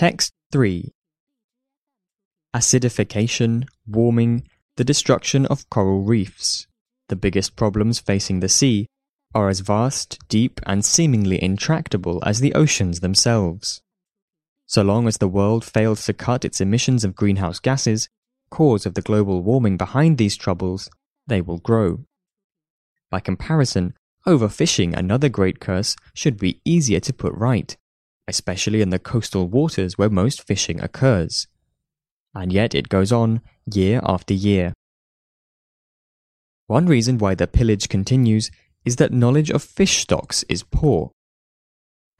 Text 3 Acidification, warming, the destruction of coral reefs. The biggest problems facing the sea are as vast, deep, and seemingly intractable as the oceans themselves. So long as the world fails to cut its emissions of greenhouse gases, cause of the global warming behind these troubles, they will grow. By comparison, overfishing, another great curse, should be easier to put right, especially in the coastal waters where most fishing occurs. And yet it goes on year after year. One reason why the pillage continues is that knowledge of fish stocks is poor.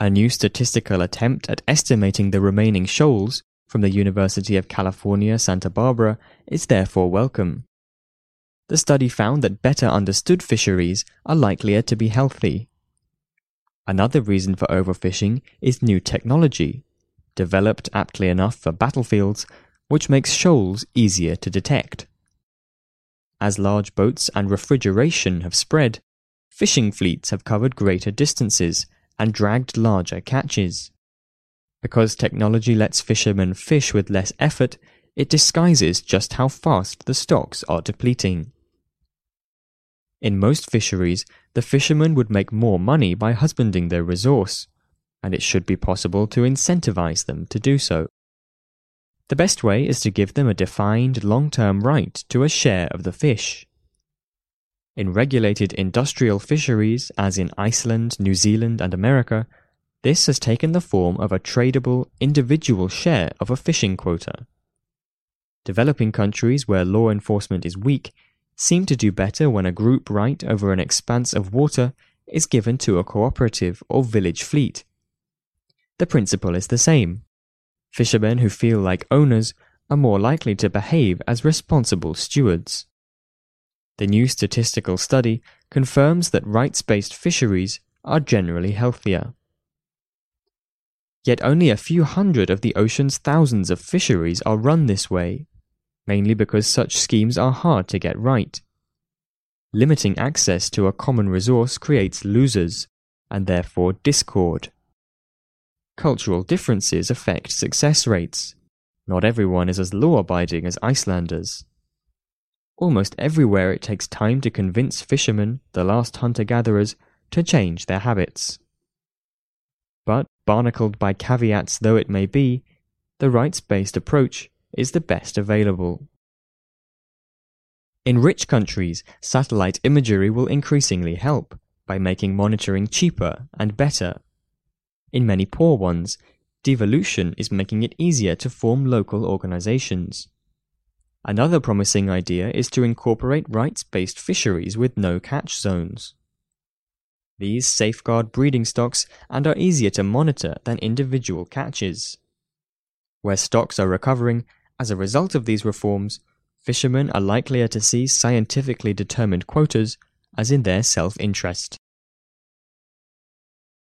A new statistical attempt at estimating the remaining shoals from the University of California, Santa Barbara is therefore welcome. The study found that better understood fisheries are likelier to be healthy. Another reason for overfishing is new technology, developed aptly enough for battlefields, which makes shoals easier to detect. As large boats and refrigeration have spread, fishing fleets have covered greater distances and dragged larger catches. Because technology lets fishermen fish with less effort, it disguises just how fast the stocks are depleting. In most fisheries, the fishermen would make more money by husbanding their resource, and it should be possible to incentivize them to do so. The best way is to give them a defined long term right to a share of the fish. In regulated industrial fisheries, as in Iceland, New Zealand, and America, this has taken the form of a tradable individual share of a fishing quota. Developing countries where law enforcement is weak seem to do better when a group right over an expanse of water is given to a cooperative or village fleet. The principle is the same. Fishermen who feel like owners are more likely to behave as responsible stewards. The new statistical study confirms that rights based fisheries are generally healthier. Yet only a few hundred of the ocean's thousands of fisheries are run this way, mainly because such schemes are hard to get right. Limiting access to a common resource creates losers, and therefore discord. Cultural differences affect success rates. Not everyone is as law abiding as Icelanders. Almost everywhere it takes time to convince fishermen, the last hunter gatherers, to change their habits. But, barnacled by caveats though it may be, the rights based approach is the best available. In rich countries, satellite imagery will increasingly help by making monitoring cheaper and better. In many poor ones, devolution is making it easier to form local organizations. Another promising idea is to incorporate rights based fisheries with no catch zones. These safeguard breeding stocks and are easier to monitor than individual catches. Where stocks are recovering, as a result of these reforms, fishermen are likelier to see scientifically determined quotas as in their self interest.